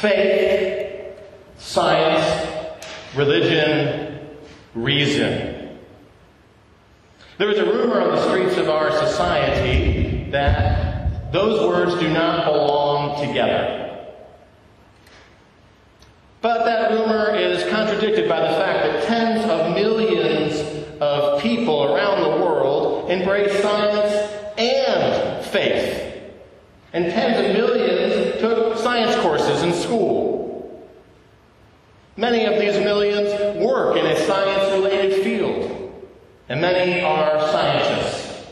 Faith, science, religion, reason. There is a rumor on the streets of our society that those words do not belong together. But that rumor is contradicted by the fact that tens of millions of people around the world embrace science and faith. And tens of millions took science courses in school. Many of these millions work in a science related field, and many are scientists.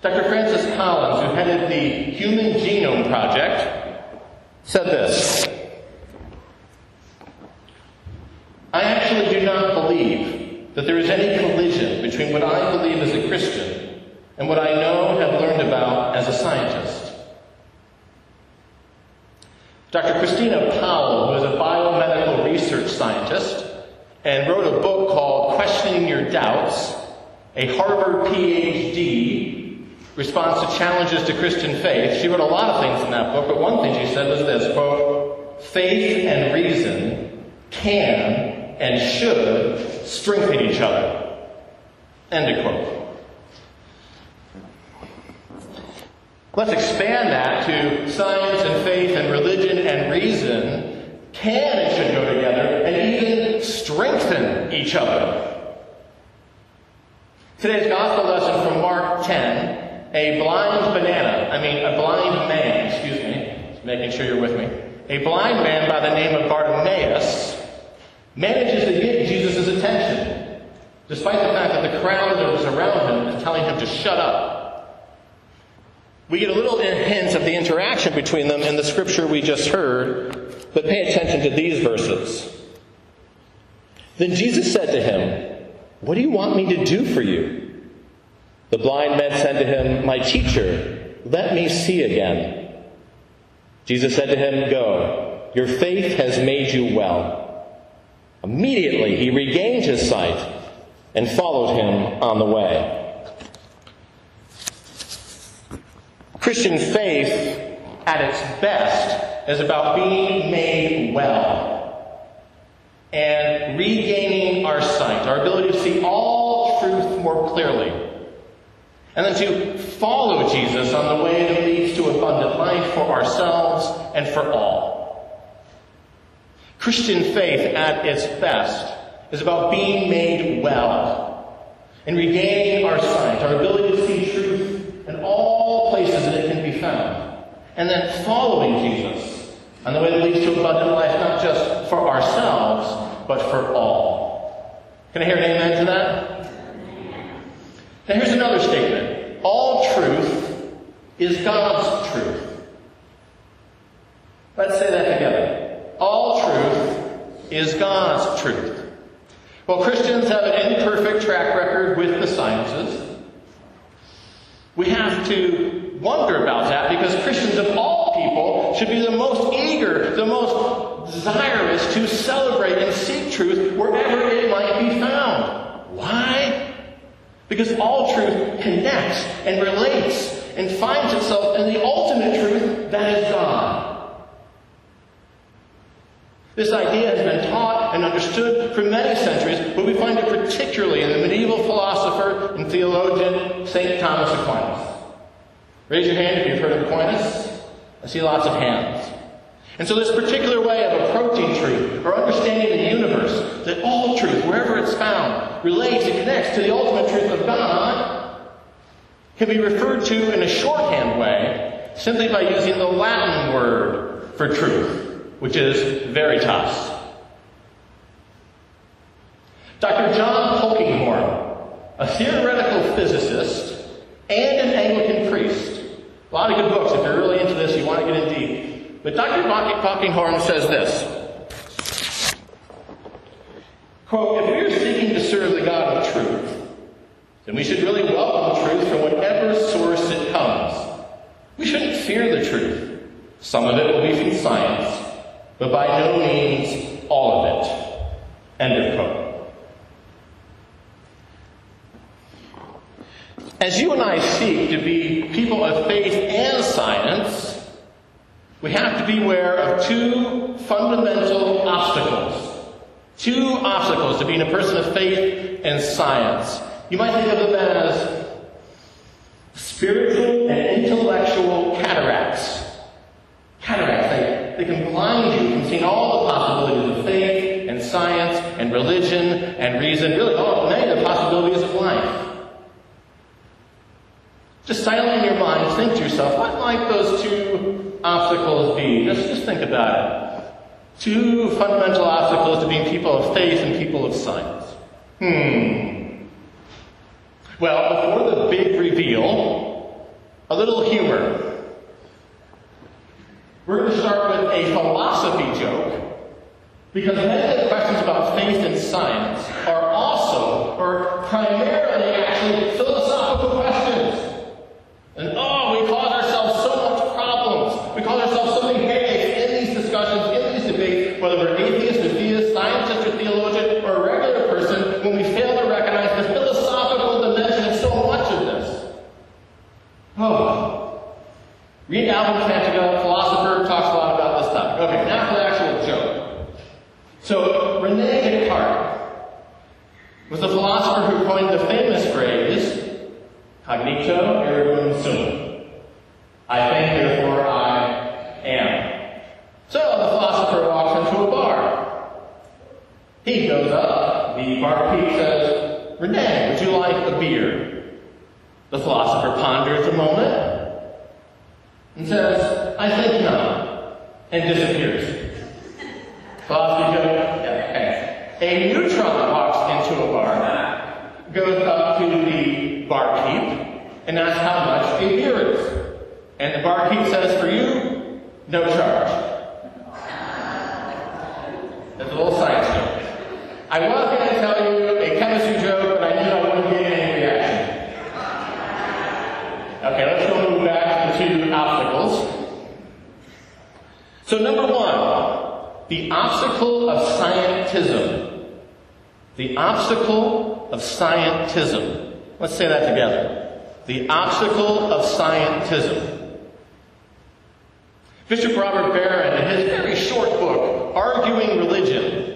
Dr. Francis Collins, who headed the Human Genome Project, said this I actually do not believe that there is any collision between what I believe as a Christian and what I know and have learned about as a scientist. Dr. Christina Powell, who is a biomedical research scientist and wrote a book called Questioning Your Doubts, a Harvard PhD responds to challenges to Christian faith. She wrote a lot of things in that book, but one thing she said was this, quote, faith and reason can and should strengthen each other. End of quote. Let's expand that to science and faith and religion and reason can and should go together and even strengthen each other. Today's gospel lesson from Mark 10, a blind banana, I mean a blind man, excuse me, just making sure you're with me. A blind man by the name of Bartimaeus manages to get Jesus' attention, despite the fact that the crowd that was around him is telling him to shut up. We get a little hint of the interaction between them in the scripture we just heard, but pay attention to these verses. Then Jesus said to him, What do you want me to do for you? The blind man said to him, My teacher, let me see again. Jesus said to him, Go, your faith has made you well. Immediately he regained his sight and followed him on the way. Christian faith, at its best, is about being made well and regaining our sight, our ability to see all truth more clearly, and then to follow Jesus on the way that leads to abundant life for ourselves and for all. Christian faith, at its best, is about being made well and regaining our sight, our ability to see truth in all places that it can be found. And then following Jesus and the way that leads to abundant life, not just for ourselves, but for all. Can I hear an amen to that? Now here's another statement. All truth is God's truth. Let's say that together. All truth is God's truth. Well, Christians have an imperfect track record with the sciences. We have to wonder about because Christians of all people should be the most eager, the most desirous to celebrate and seek truth wherever it might be found. Why? Because all truth connects and relates and finds itself in the ultimate truth that is God. This idea has been taught and understood for many centuries, but we find it particularly in the medieval philosopher and theologian St. Thomas Aquinas. Raise your hand if you've heard of Aquinas. I see lots of hands. And so, this particular way of approaching truth or understanding the universe, that all truth, wherever it's found, relates and connects to the ultimate truth of God, can be referred to in a shorthand way simply by using the Latin word for truth which is veritas. Dr. John Polkinghorne, a theoretical physicist and an Anglican. A lot of good books. If you're really into this, you want to get in deep. But Dr. Polkinghorne says this. Quote, if we are seeking to serve the God of truth, then we should really welcome truth from whatever source it comes. We shouldn't fear the truth. Some of it will be from science, but by no means all of it. End of quote. As you and I seek to be people of faith and science, we have to beware of two fundamental obstacles. Two obstacles to being a person of faith and science. You might think of them as spiritual and intellectual cataracts. Cataracts, they, they can blind you from seeing all the possibilities of faith and science and religion and reason, really all many of the possibilities of life. Just silently in your mind, think to yourself, what might those two Just, just think about it. Two fundamental obstacles to being people of faith and people of science. Hmm. Well, before the big reveal, a little humor. We're going to start with a philosophy joke because many of the questions about faith and science are also, or primarily, actually philosophical questions. And oh, we cause ourselves so much problems. We cause ourselves so many headaches in these discussions, in these debates, whether we're atheist or theist, scientist or theologian, or a regular person, when we fail to recognize the philosophical dimension of so much of this. Oh. Read Alvin Plantinga, philosopher, talks a lot about this topic. Okay, now for the actual joke. So, Rene Descartes was the philosopher who coined the famous phrase, Cognito ergo sum. I think, therefore I am. So the philosopher walks into a bar. He goes up. The barkeep says, Rene, would you like a beer? The philosopher ponders a moment and says, I think not, and disappears. Philosophy joke? Yeah, okay. A neutron walks into a bar, goes up to the barkeep, and asks how much a beer is. And the barkeep says, for you, no charge. That's a little joke. I was going to tell you a chemistry joke, but I knew I wouldn't get any reaction. Okay, let's go move back to the obstacles. So number one, the obstacle of scientism. The obstacle of scientism. Let's say that together. The obstacle of scientism. Bishop Robert Barron, in his very short book, Arguing Religion,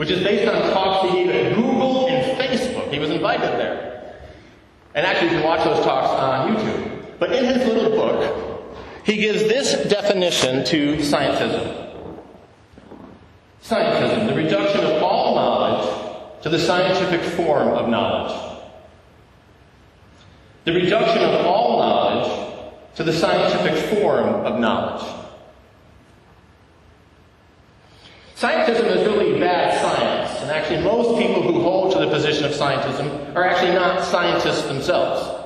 which is based on talks he gave at Google and Facebook, he was invited there. And actually, you can watch those talks on YouTube. But in his little book, he gives this definition to scientism. Scientism, the reduction of all knowledge to the scientific form of knowledge. The reduction of all knowledge to the scientific form of knowledge. Scientism is really actually most people who hold to the position of scientism are actually not scientists themselves.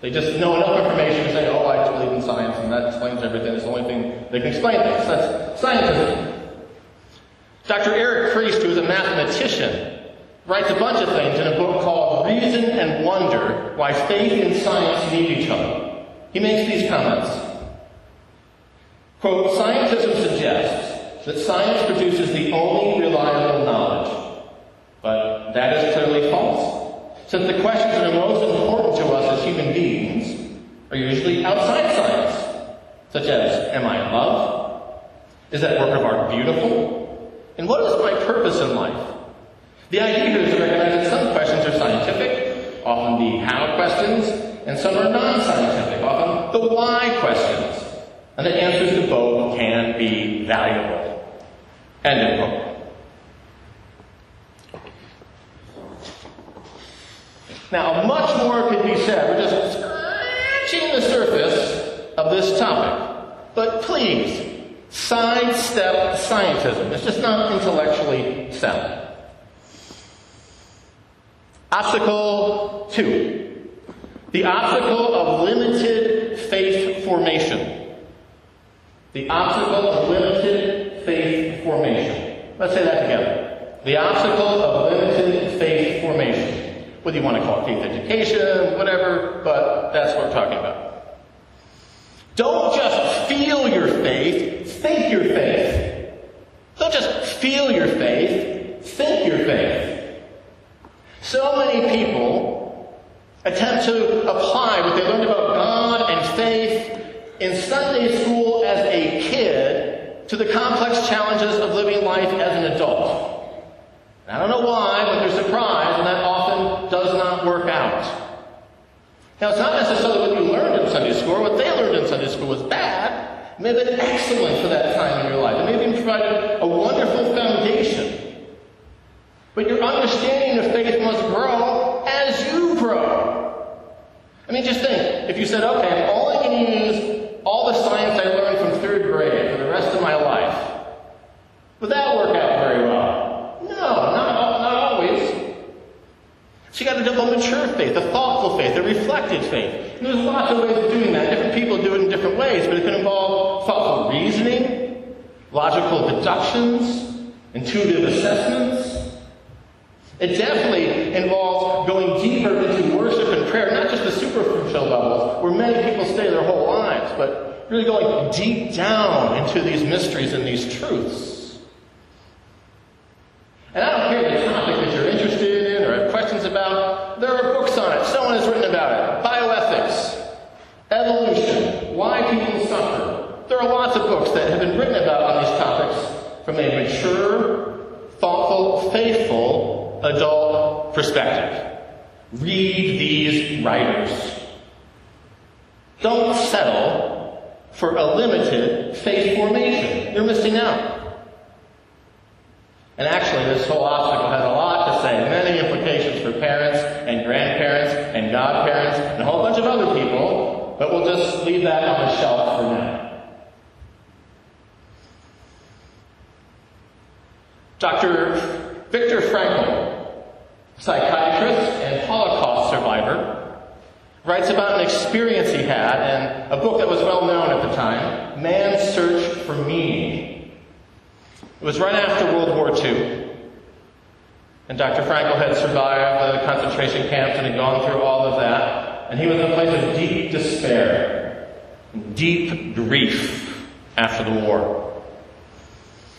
They just know enough information to say, oh, I just believe in science, and that explains everything. It's the only thing they can explain. That's scientism. Dr. Eric Priest, who is a mathematician, writes a bunch of things in a book called Reason and Wonder Why Faith and Science Need Each Other. He makes these comments. Quote, Scientism suggests that science produces the only reliable knowledge. That is clearly false, since the questions that are most important to us as human beings are usually outside science, such as, am I in love? Is that work of art beautiful? And what is my purpose in life? The idea here is to recognize that some questions are scientific, often the how questions, and some are non-scientific, often the why questions. And the answers to both can be valuable. End of quote. Now, much more could be said. We're just scratching the surface of this topic. Please, sidestep scientism. It's just not intellectually sound. Obstacle two. The obstacle of limited faith formation. The obstacle of limited faith formation. Let's say that together. The obstacle of limited faith formation. Whether you want to call it faith education, whatever, but that's what we're talking about. Don't just feel your faith, think your faith. Don't just feel your faith, think your faith. So many people attempt to apply what they learned about God and faith in Sunday school as a kid to the complex challenges of living life as an adult. I don't know why, but they're surprised, and that often does not work out. Now, it's not necessarily what you learned in Sunday school what they learned in Sunday school was bad. It may have been excellent for that time in your life. It may have even provided a wonderful foundation. But your understanding of faith must grow as you grow. I mean, just think. If you said, okay, all going to use all the science I learned from third grade for the rest of my life, would that work out very well? No, not, not always. So you got to develop a mature faith, a thoughtful faith, a reflective faith. And there's lots of ways of doing that. Different people do it in different ways, but it can involve thoughtful reasoning, logical deductions, intuitive assessments. It definitely involves going deeper into worship and prayer, not just the superficial levels, where many people stay their whole lives, but really going deep down into these mysteries and these truths. And I don't care the topic that you're interested in or have questions about. There are books on it. Someone has written about it. Bioethics, evolution, why people suffer. There are lots of books that have been written about on these topics from a mature, faithful adult perspective. Read these writers. Don't settle for a limited faith formation. You're missing out. And actually, this whole obstacle has a lot to say, many implications for parents and grandparents and godparents and a whole bunch of other people, but we'll just leave that on the shelf for now. Dr. Viktor Frankl, psychiatrist and Holocaust survivor, writes about an experience he had in a book that was well known at the time, Man's Search for Meaning. It was right after World War II. And Dr. Frankl had survived the concentration camps and had gone through all of that. And he was in a place of deep despair, deep grief after the war.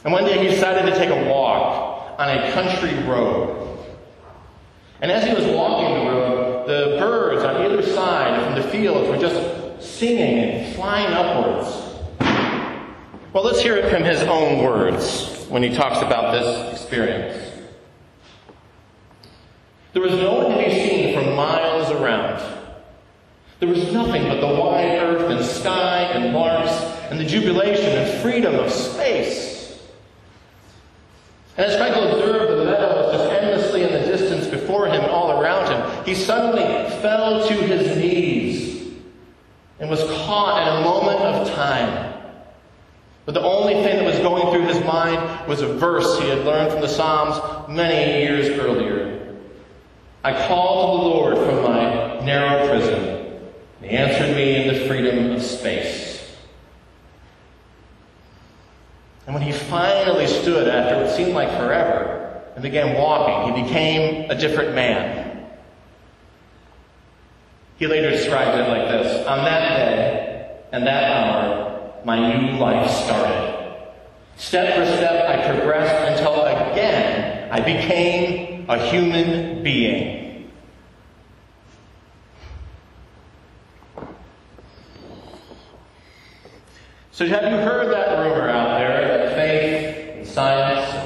And one day he decided to take a walk on a country road. And as he was walking the road, the birds on either side from the fields were just singing and flying upwards. Well, let's hear it from his own words when he talks about this experience. There was no one to be seen for miles around. There was nothing but the wide earth and sky and larks and the jubilation and freedom of space. And as Frankl observed the meadows just endlessly in the distance before him and all around him, he suddenly fell to his knees and was caught in a moment of time. But the only thing that was going through his mind was a verse he had learned from the Psalms many years earlier. I called to the Lord from my narrow prison, and he answered me in the freedom of space. And when he finally stood after what seemed like forever and began walking, he became a different man. He later described it like this On that day and that hour, my new life started. Step for step, I progressed until again I became a human being. So, have you heard that rumor out there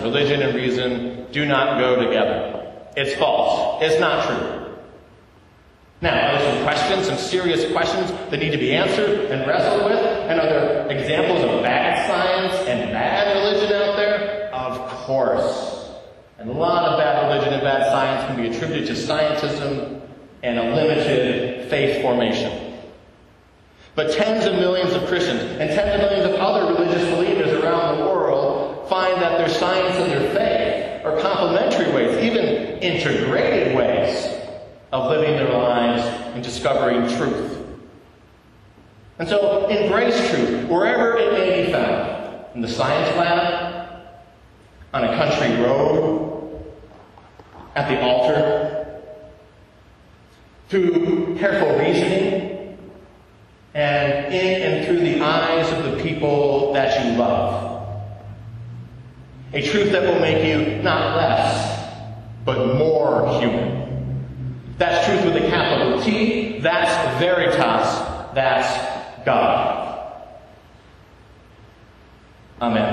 religion, and reason do not go together. It's false. It's not true. Now, are there some questions, some serious questions that need to be answered and wrestled with? And are there examples of bad science and bad religion out there? Of course. And a lot of bad religion and bad science can be attributed to scientism and a limited faith formation. But tens of millions of Christians and tens of millions of other religious believers around the world find that their science and their faith are complementary ways, even integrated ways of living their lives and discovering truth. And so embrace truth wherever it may be found. In the science lab, on a country road, at the altar, through careful reasoning, and in and through the eyes of the people that you love. A truth that will make you not less, but more human. That's truth with a capital T. That's veritas. That's God. Amen.